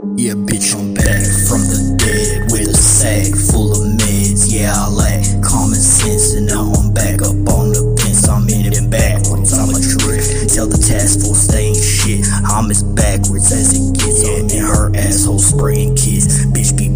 Yeah, bitch, I'm back from the dead with a sack full of meds. Yeah, I lack common sense, and now I'm back up on the fence. I'm in it and backwards, I'm a drift. Tell the task force they ain't shit. I'm as backwards as it gets. I'm in her asshole spraying kids. Bitch, be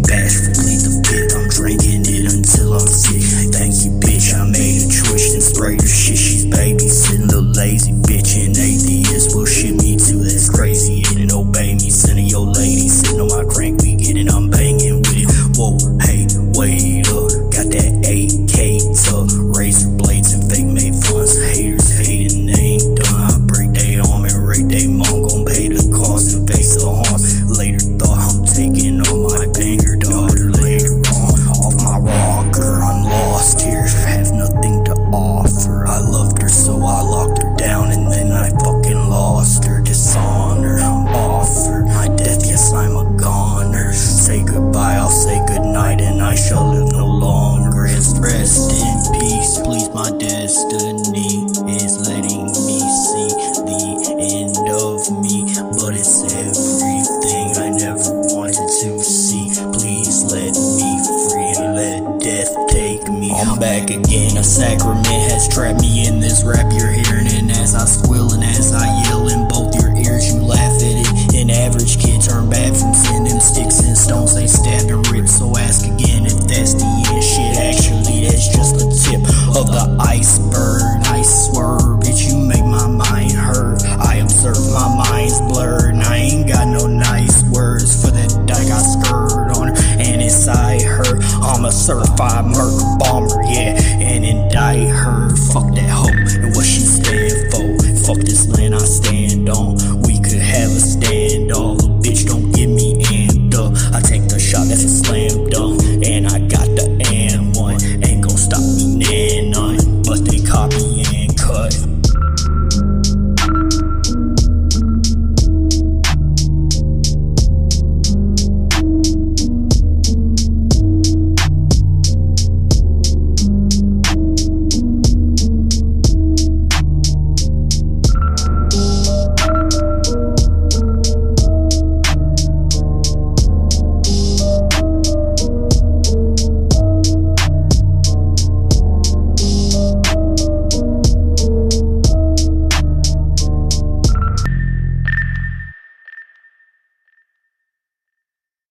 I'll say goodnight, and I shall live no longer. It's rest in peace, please. My destiny is letting me see the end of me, but it's everything I never wanted to see. Please let me free and let death take me. I'm back again. A sacrament has trapped me in this rap you're hearing, and as I squeal and as I yell in certified.